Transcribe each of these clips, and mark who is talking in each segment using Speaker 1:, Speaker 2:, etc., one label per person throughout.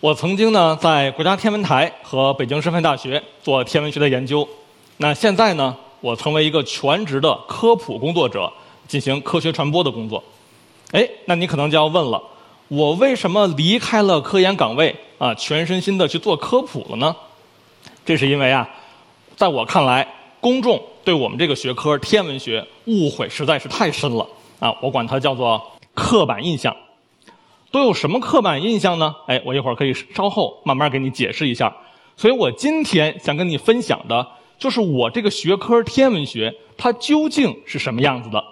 Speaker 1: 我曾经呢在国家天文台和北京师范大学做天文学的研究。那现在呢，我成为一个全职的科普工作者，进行科学传播的工作。哎，那你可能就要问了，我为什么离开了科研岗位啊，全身心的去做科普了呢？这是因为啊，在我看来，公众对我们这个学科天文学误会实在是太深了啊，我管它叫做刻板印象。都有什么刻板印象呢？哎，我一会儿可以稍后慢慢给你解释一下。所以我今天想跟你分享的，就是我这个学科天文学它究竟是什么样子的。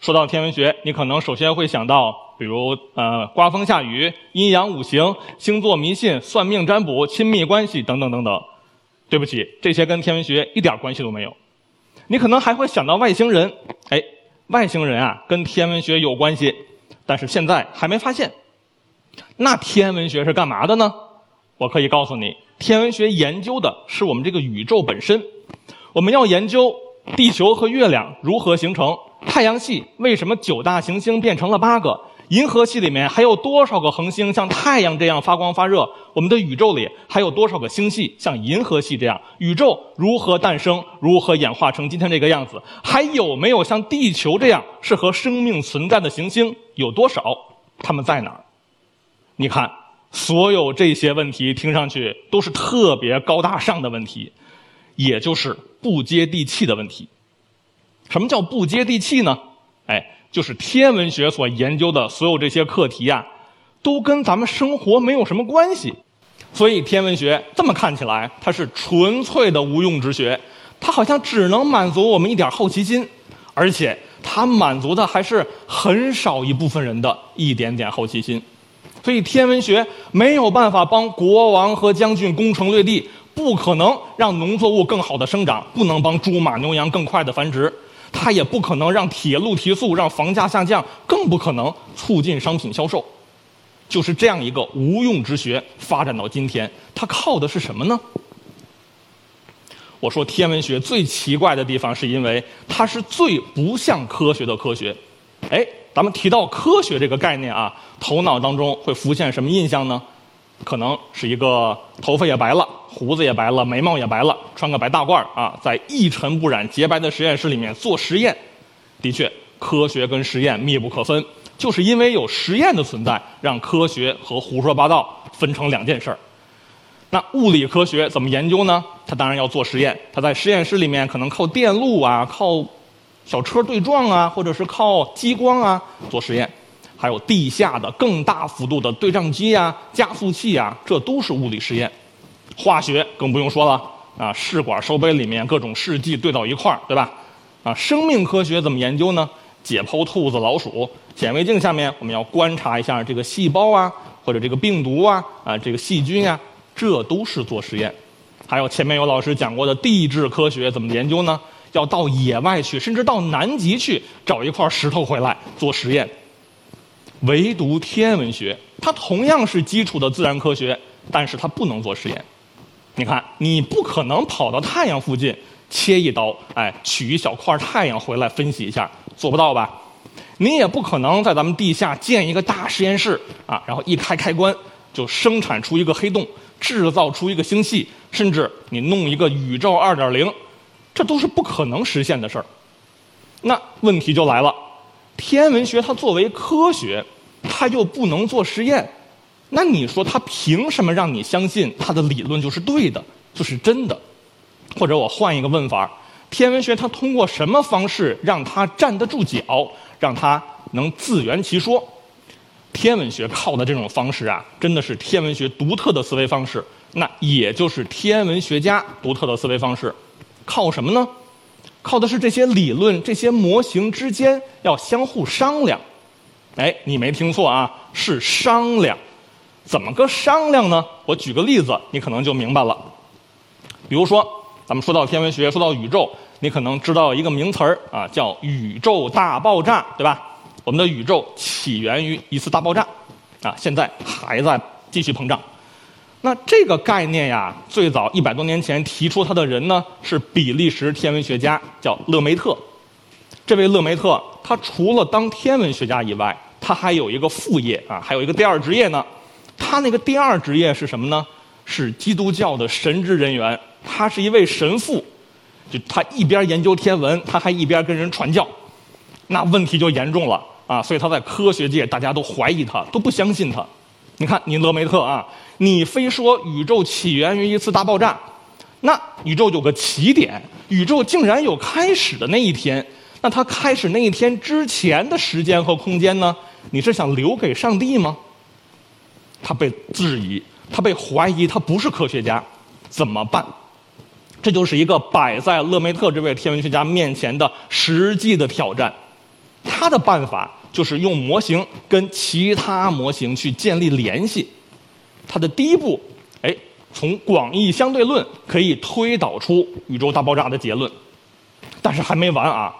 Speaker 1: 说到天文学，你可能首先会想到，比如呃刮风下雨、阴阳五行、星座迷信、算命占卜、亲密关系等等等等。对不起，这些跟天文学一点关系都没有。你可能还会想到外星人，哎，外星人啊跟天文学有关系，但是现在还没发现。那天文学是干嘛的呢？我可以告诉你，天文学研究的是我们这个宇宙本身。我们要研究地球和月亮如何形成，太阳系为什么九大行星变成了八个，银河系里面还有多少个恒星像太阳这样发光发热，我们的宇宙里还有多少个星系像银河系这样，宇宙如何诞生，如何演化成今天这个样子，还有没有像地球这样适合生命存在的行星？有多少？它们在哪儿？你看，所有这些问题听上去都是特别高大上的问题，也就是不接地气的问题。什么叫不接地气呢？哎，就是天文学所研究的所有这些课题呀，都跟咱们生活没有什么关系。所以天文学这么看起来，它是纯粹的无用之学，它好像只能满足我们一点好奇心，而且它满足的还是很少一部分人的一点点好奇心。所以天文学没有办法帮国王和将军攻城略地，不可能让农作物更好的生长，不能帮猪马牛羊更快的繁殖，它也不可能让铁路提速，让房价下降，更不可能促进商品销售。就是这样一个无用之学，发展到今天，它靠的是什么呢？我说天文学最奇怪的地方，是因为它是最不像科学的科学。哎。咱们提到科学这个概念啊，头脑当中会浮现什么印象呢？可能是一个头发也白了，胡子也白了，眉毛也白了，穿个白大褂啊，在一尘不染、洁白的实验室里面做实验。的确，科学跟实验密不可分，就是因为有实验的存在，让科学和胡说八道分成两件事儿。那物理科学怎么研究呢？它当然要做实验，它在实验室里面可能靠电路啊，靠。小车对撞啊，或者是靠激光啊做实验，还有地下的更大幅度的对撞机啊、加速器啊，这都是物理实验。化学更不用说了啊，试管收杯里面各种试剂兑到一块儿，对吧？啊，生命科学怎么研究呢？解剖兔子、老鼠，显微镜下面我们要观察一下这个细胞啊，或者这个病毒啊，啊，这个细菌啊，这都是做实验。还有前面有老师讲过的地质科学怎么研究呢？要到野外去，甚至到南极去找一块石头回来做实验。唯独天文学，它同样是基础的自然科学，但是它不能做实验。你看，你不可能跑到太阳附近切一刀，哎，取一小块太阳回来分析一下，做不到吧？你也不可能在咱们地下建一个大实验室啊，然后一开开关就生产出一个黑洞，制造出一个星系，甚至你弄一个宇宙二点零。这都是不可能实现的事儿，那问题就来了，天文学它作为科学，它又不能做实验，那你说它凭什么让你相信它的理论就是对的，就是真的？或者我换一个问法，天文学它通过什么方式让它站得住脚，让它能自圆其说？天文学靠的这种方式啊，真的是天文学独特的思维方式，那也就是天文学家独特的思维方式。靠什么呢？靠的是这些理论、这些模型之间要相互商量。哎，你没听错啊，是商量。怎么个商量呢？我举个例子，你可能就明白了。比如说，咱们说到天文学，说到宇宙，你可能知道一个名词儿啊，叫宇宙大爆炸，对吧？我们的宇宙起源于一次大爆炸，啊，现在还在继续膨胀。那这个概念呀，最早一百多年前提出它的人呢，是比利时天文学家，叫勒梅特。这位勒梅特，他除了当天文学家以外，他还有一个副业啊，还有一个第二职业呢。他那个第二职业是什么呢？是基督教的神职人员。他是一位神父，就他一边研究天文，他还一边跟人传教。那问题就严重了啊！所以他在科学界大家都怀疑他，都不相信他。你看，你勒梅特啊，你非说宇宙起源于一次大爆炸，那宇宙有个起点，宇宙竟然有开始的那一天。那它开始那一天之前的时间和空间呢？你是想留给上帝吗？他被质疑，他被怀疑，他不是科学家，怎么办？这就是一个摆在勒梅特这位天文学家面前的实际的挑战。他的办法就是用模型跟其他模型去建立联系。他的第一步，哎，从广义相对论可以推导出宇宙大爆炸的结论，但是还没完啊。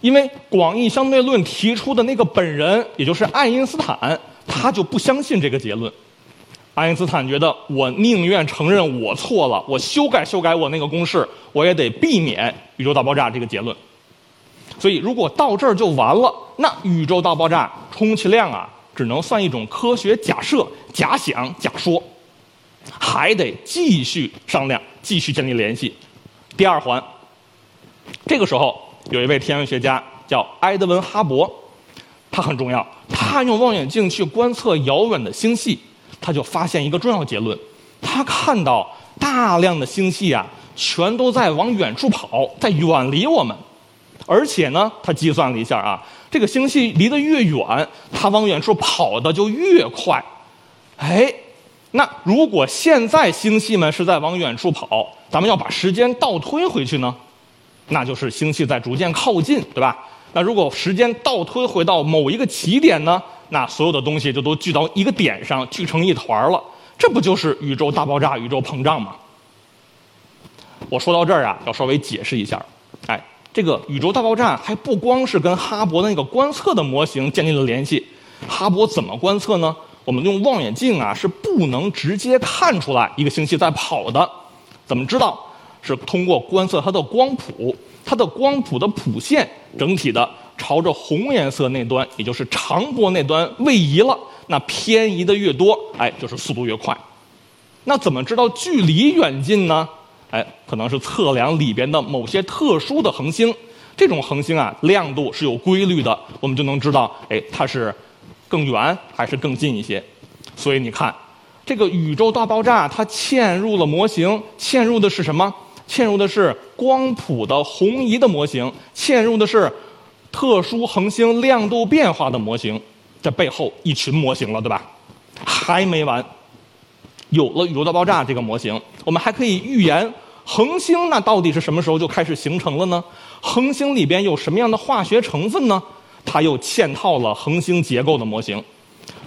Speaker 1: 因为广义相对论提出的那个本人，也就是爱因斯坦，他就不相信这个结论。爱因斯坦觉得，我宁愿承认我错了，我修改修改我那个公式，我也得避免宇宙大爆炸这个结论。所以，如果到这儿就完了，那宇宙大爆炸充其量啊，只能算一种科学假设、假想、假说，还得继续商量，继续建立联系。第二环，这个时候。有一位天文学家叫埃德温·哈勃，他很重要。他用望远镜去观测遥远的星系，他就发现一个重要结论：他看到大量的星系啊，全都在往远处跑，在远离我们。而且呢，他计算了一下啊，这个星系离得越远，它往远处跑的就越快。哎，那如果现在星系们是在往远处跑，咱们要把时间倒推回去呢？那就是星系在逐渐靠近，对吧？那如果时间倒推回到某一个起点呢？那所有的东西就都聚到一个点上，聚成一团了。这不就是宇宙大爆炸、宇宙膨胀吗？我说到这儿啊，要稍微解释一下。哎，这个宇宙大爆炸还不光是跟哈勃的那个观测的模型建立了联系。哈勃怎么观测呢？我们用望远镜啊是不能直接看出来一个星系在跑的。怎么知道？是通过观测它的光谱，它的光谱的谱线整体的朝着红颜色那端，也就是长波那端位移了。那偏移的越多，哎，就是速度越快。那怎么知道距离远近呢？哎，可能是测量里边的某些特殊的恒星。这种恒星啊，亮度是有规律的，我们就能知道，哎，它是更远还是更近一些。所以你看，这个宇宙大爆炸，它嵌入了模型，嵌入的是什么？嵌入的是光谱的红移的模型，嵌入的是特殊恒星亮度变化的模型，这背后一群模型了，对吧？还没完，有了宇宙大爆炸这个模型，我们还可以预言恒星那到底是什么时候就开始形成了呢？恒星里边有什么样的化学成分呢？它又嵌套了恒星结构的模型。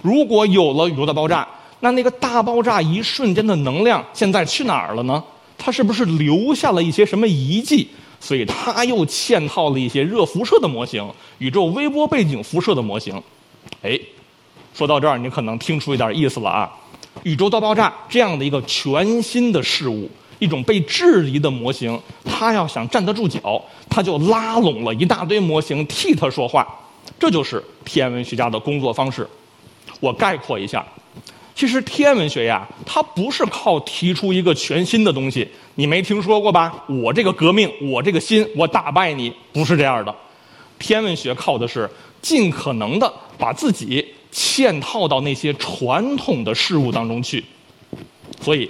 Speaker 1: 如果有了宇宙大爆炸，那那个大爆炸一瞬间的能量现在去哪儿了呢？它是不是留下了一些什么遗迹？所以它又嵌套了一些热辐射的模型、宇宙微波背景辐射的模型。哎，说到这儿，你可能听出一点意思了啊！宇宙大爆炸这样的一个全新的事物，一种被质疑的模型，它要想站得住脚，它就拉拢了一大堆模型替它说话。这就是天文学家的工作方式。我概括一下。其实天文学呀，它不是靠提出一个全新的东西，你没听说过吧？我这个革命，我这个新，我打败你，不是这样的。天文学靠的是尽可能的把自己嵌套到那些传统的事物当中去，所以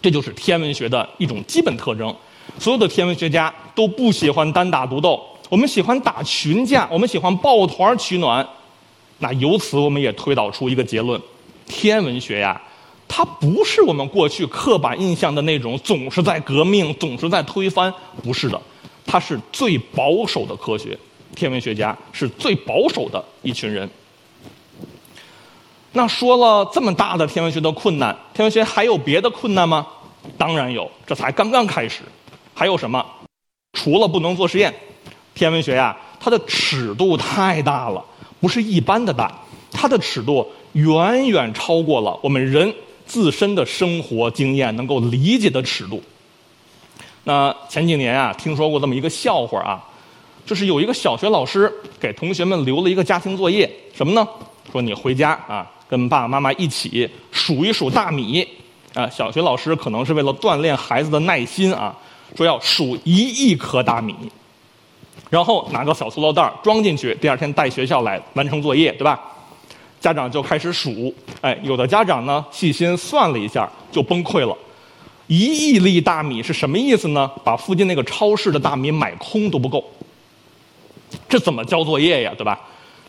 Speaker 1: 这就是天文学的一种基本特征。所有的天文学家都不喜欢单打独斗，我们喜欢打群架，我们喜欢抱团取暖。那由此我们也推导出一个结论。天文学呀，它不是我们过去刻板印象的那种总是在革命、总是在推翻，不是的，它是最保守的科学。天文学家是最保守的一群人。那说了这么大的天文学的困难，天文学还有别的困难吗？当然有，这才刚刚开始。还有什么？除了不能做实验，天文学呀，它的尺度太大了，不是一般的大，它的尺度远远超过了我们人自身的生活经验能够理解的尺度。那前几年啊，听说过这么一个笑话啊，就是有一个小学老师给同学们留了一个家庭作业，什么呢？说你回家啊，跟爸爸妈妈一起数一数大米。啊，小学老师可能是为了锻炼孩子的耐心啊。说要数一亿颗大米，然后拿个小塑料袋装进去，第二天带学校来完成作业，对吧？家长就开始数，哎，有的家长呢细心算了一下就崩溃了，一亿粒大米是什么意思呢？把附近那个超市的大米买空都不够，这怎么交作业呀，对吧？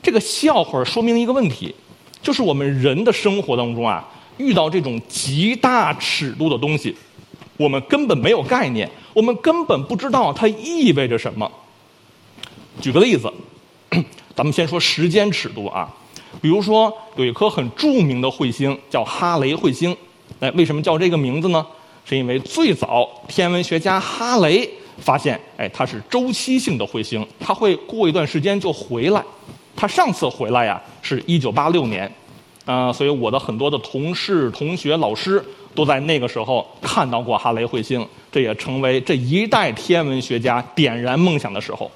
Speaker 1: 这个笑话说明一个问题，就是我们人的生活当中啊，遇到这种极大尺度的东西。我们根本没有概念，我们根本不知道它意味着什么。举个例子，咱们先说时间尺度啊，比如说有一颗很著名的彗星叫哈雷彗星，哎，为什么叫这个名字呢？是因为最早天文学家哈雷发现，哎，它是周期性的彗星，它会过一段时间就回来。他上次回来呀，是一九八六年，啊，所以我的很多的同事、同学、老师。都在那个时候看到过哈雷彗星，这也成为这一代天文学家点燃梦想的时候。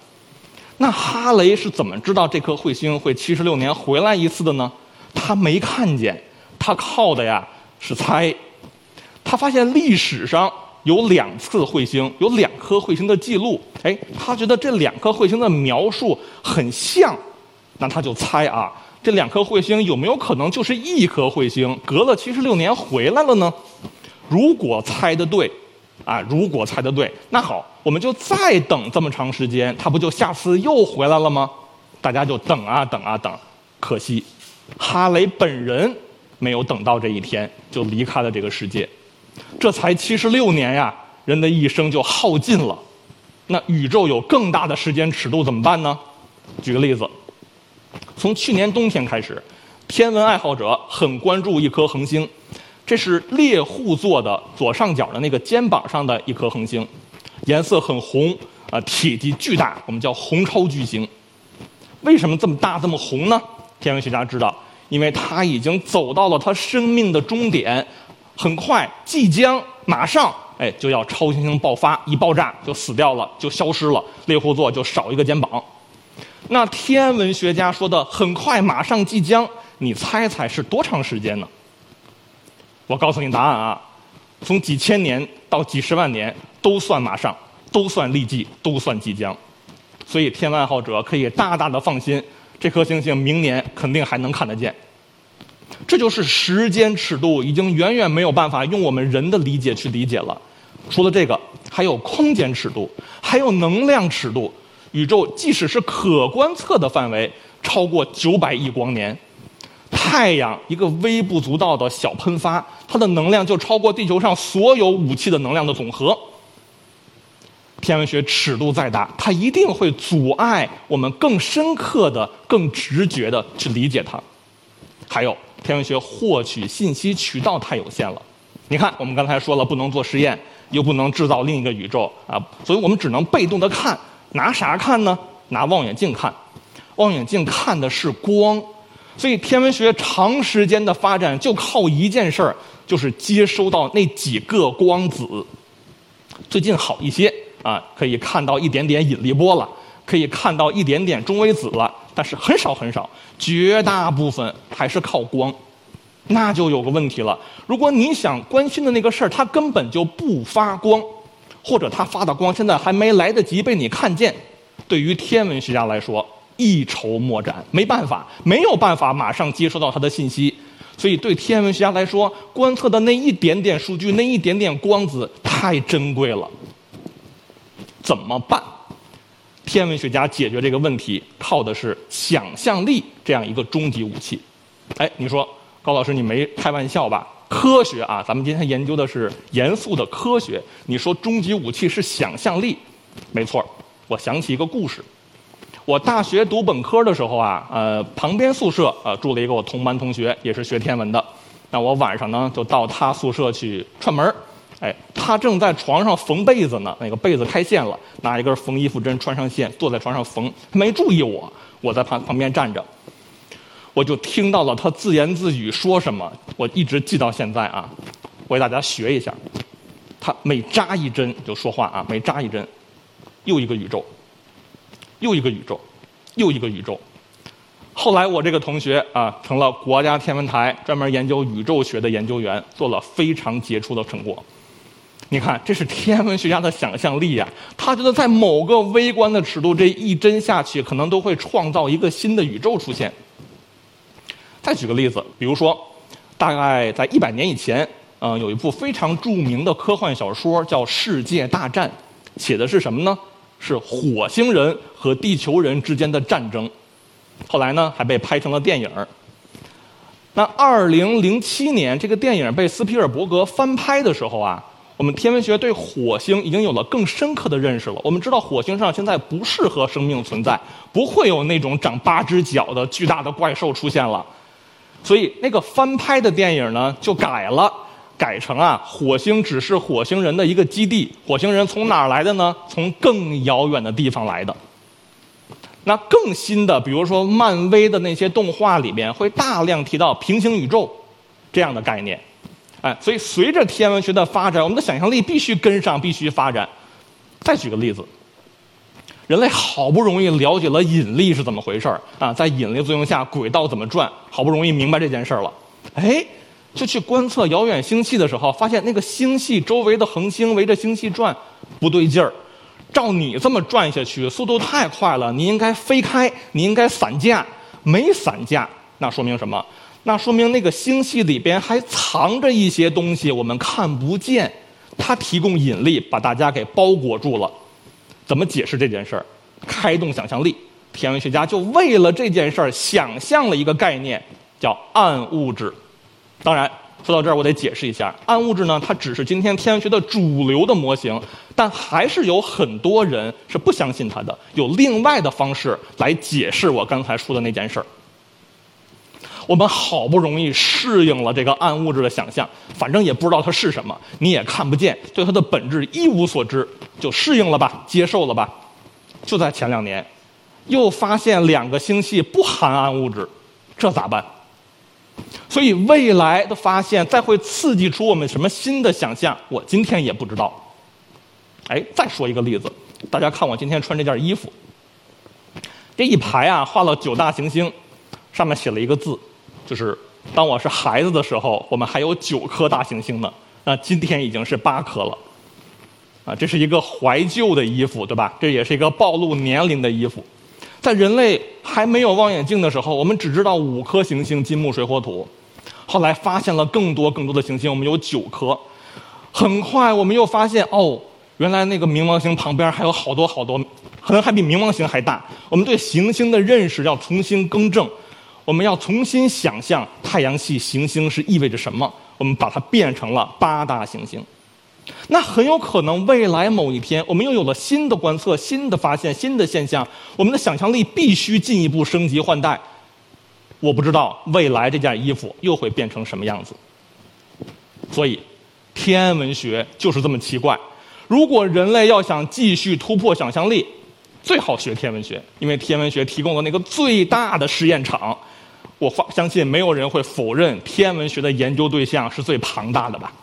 Speaker 1: 那哈雷是怎么知道这颗彗星会七十六年回来一次的呢？他没看见，他靠的呀是猜。他发现历史上有两次彗星，有两颗彗星的记录。哎，他觉得这两颗彗星的描述很像，那他就猜啊。这两颗彗星有没有可能就是一颗彗星，隔了七十六年回来了呢？如果猜的对，啊，如果猜的对，那好，我们就再等这么长时间，它不就下次又回来了吗？大家就等啊等啊等，可惜，哈雷本人没有等到这一天，就离开了这个世界。这才七十六年呀，人的一生就耗尽了。那宇宙有更大的时间尺度怎么办呢？举个例子。从去年冬天开始，天文爱好者很关注一颗恒星，这是猎户座的左上角的那个肩膀上的一颗恒星，颜色很红啊，体积巨大，我们叫红超巨星。为什么这么大这么红呢？天文学家知道，因为它已经走到了它生命的终点，很快即将马上哎就要超新星爆发，一爆炸就死掉了，就消失了，猎户座就少一个肩膀。那天文学家说的很快，马上即将，你猜猜是多长时间呢？我告诉你答案啊，从几千年到几十万年都算马上，都算立即，都算即将。所以天文爱好者可以大大的放心，这颗星星明年肯定还能看得见。这就是时间尺度已经远远没有办法用我们人的理解去理解了。除了这个，还有空间尺度，还有能量尺度。宇宙即使是可观测的范围超过九百亿光年，太阳一个微不足道的小喷发，它的能量就超过地球上所有武器的能量的总和。天文学尺度再大，它一定会阻碍我们更深刻的、更直觉的去理解它。还有，天文学获取信息渠道太有限了。你看，我们刚才说了，不能做实验，又不能制造另一个宇宙啊，所以我们只能被动的看。拿啥看呢？拿望远镜看，望远镜看的是光，所以天文学长时间的发展就靠一件事儿，就是接收到那几个光子。最近好一些啊，可以看到一点点引力波了，可以看到一点点中微子了，但是很少很少，绝大部分还是靠光。那就有个问题了，如果你想关心的那个事儿，它根本就不发光。或者它发的光现在还没来得及被你看见，对于天文学家来说一筹莫展，没办法，没有办法马上接收到它的信息，所以对天文学家来说，观测的那一点点数据，那一点点光子太珍贵了。怎么办？天文学家解决这个问题靠的是想象力这样一个终极武器。哎，你说高老师你没开玩笑吧？科学啊，咱们今天研究的是严肃的科学。你说终极武器是想象力，没错。我想起一个故事，我大学读本科的时候啊，呃，旁边宿舍呃住了一个我同班同学，也是学天文的。那我晚上呢就到他宿舍去串门哎，他正在床上缝被子呢，那个被子开线了，拿一根缝衣服针穿上线，坐在床上缝，他没注意我，我在旁旁边站着，我就听到了他自言自语说什么，我一直记到现在啊，我给大家学一下，他每扎一针就说话啊，每扎一针，又一个宇宙，又一个宇宙，又一个宇宙。后来我这个同学啊，成了国家天文台专门研究宇宙学的研究员，做了非常杰出的成果。你看，这是天文学家的想象力呀！他觉得在某个微观的尺度，这一针下去，可能都会创造一个新的宇宙出现。再举个例子，比如说，大概在一百年以前，嗯，有一部非常著名的科幻小说叫《世界大战》，写的是什么呢？是火星人和地球人之间的战争。后来呢，还被拍成了电影。那二零零七年，这个电影被斯皮尔伯格翻拍的时候啊。我们天文学对火星已经有了更深刻的认识了。我们知道火星上现在不适合生命存在，不会有那种长八只脚的巨大的怪兽出现了。所以那个翻拍的电影呢就改了，改成啊火星只是火星人的一个基地。火星人从哪儿来的呢？从更遥远的地方来的。那更新的，比如说漫威的那些动画里面会大量提到平行宇宙这样的概念。哎，所以随着天文学的发展，我们的想象力必须跟上，必须发展。再举个例子，人类好不容易了解了引力是怎么回事儿啊，在引力作用下轨道怎么转，好不容易明白这件事儿了，哎，就去观测遥远星系的时候，发现那个星系周围的恒星围着星系转，不对劲儿。照你这么转下去，速度太快了，你应该飞开，你应该散架，没散架，那说明什么？那说明那个星系里边还藏着一些东西，我们看不见。它提供引力，把大家给包裹住了。怎么解释这件事儿？开动想象力，天文学家就为了这件事儿想象了一个概念，叫暗物质。当然，说到这儿我得解释一下，暗物质呢，它只是今天天文学的主流的模型，但还是有很多人是不相信它的，有另外的方式来解释我刚才说的那件事儿。我们好不容易适应了这个暗物质的想象，反正也不知道它是什么，你也看不见，对它的本质一无所知，就适应了吧，接受了吧。就在前两年，又发现两个星系不含暗物质，这咋办？所以未来的发现再会刺激出我们什么新的想象，我今天也不知道。哎，再说一个例子，大家看我今天穿这件衣服，这一排啊画了九大行星，上面写了一个字。就是当我是孩子的时候，我们还有九颗大行星呢。那今天已经是八颗了。啊，这是一个怀旧的衣服，对吧？这也是一个暴露年龄的衣服。在人类还没有望远镜的时候，我们只知道五颗行星：金木水火土。后来发现了更多更多的行星，我们有九颗。很快我们又发现，哦，原来那个冥王星旁边还有好多好多，可能还比冥王星还大。我们对行星的认识要重新更正。我们要重新想象太阳系行星是意味着什么？我们把它变成了八大行星。那很有可能未来某一天，我们又有了新的观测、新的发现、新的现象，我们的想象力必须进一步升级换代。我不知道未来这件衣服又会变成什么样子。所以，天文学就是这么奇怪。如果人类要想继续突破想象力，最好学天文学，因为天文学提供了那个最大的实验场。我发相信没有人会否认天文学的研究对象是最庞大的吧。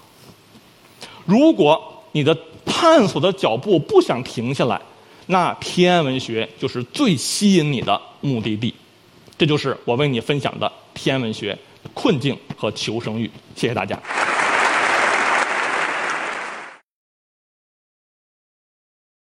Speaker 1: 如果你的探索的脚步不想停下来，那天文学就是最吸引你的目的地。这就是我为你分享的天文学困境和求生欲。谢谢大家。